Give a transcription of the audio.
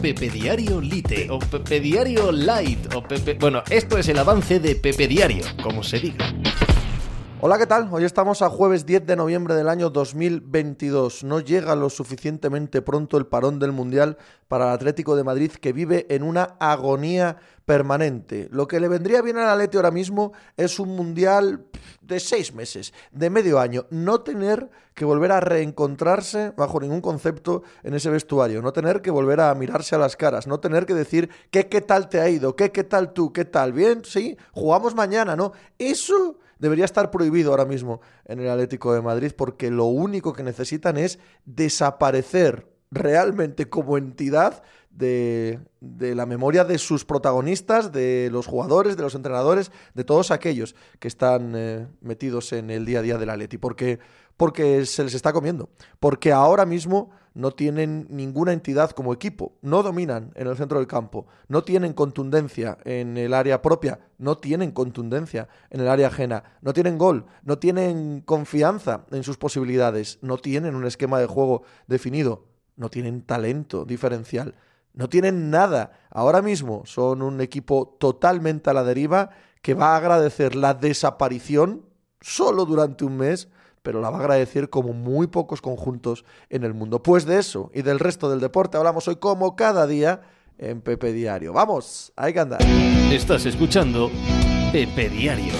Pepe Diario Lite o Pepe Diario Light o Pepe... Bueno, esto es el avance de Pepe Diario, como se diga. Hola, ¿qué tal? Hoy estamos a jueves 10 de noviembre del año 2022. No llega lo suficientemente pronto el parón del Mundial para el Atlético de Madrid que vive en una agonía permanente. Lo que le vendría bien al Atleti ahora mismo es un Mundial de seis meses, de medio año. No tener que volver a reencontrarse bajo ningún concepto en ese vestuario. No tener que volver a mirarse a las caras. No tener que decir qué, qué tal te ha ido, qué, qué tal tú, qué tal. Bien, sí, jugamos mañana, ¿no? Eso debería estar prohibido ahora mismo en el Atlético de Madrid porque lo único que necesitan es desaparecer realmente como entidad de, la memoria de sus protagonistas, de los jugadores, de los entrenadores, de todos aquellos que están eh, metidos en el día a día del Atleti, porque, porque se les está comiendo, porque ahora mismo no tienen ninguna entidad como equipo, no dominan en el centro del campo, no tienen contundencia en el área propia, no tienen contundencia en el área ajena, no tienen gol, no tienen confianza en sus posibilidades, no tienen un esquema de juego definido, no tienen talento diferencial, no tienen nada. Ahora mismo son un equipo totalmente a la deriva que va a agradecer la desaparición solo durante un mes pero la va a agradecer como muy pocos conjuntos en el mundo. Pues de eso y del resto del deporte hablamos hoy como cada día en Pepe Diario. Vamos, hay que andar. Estás escuchando Pepe Diario.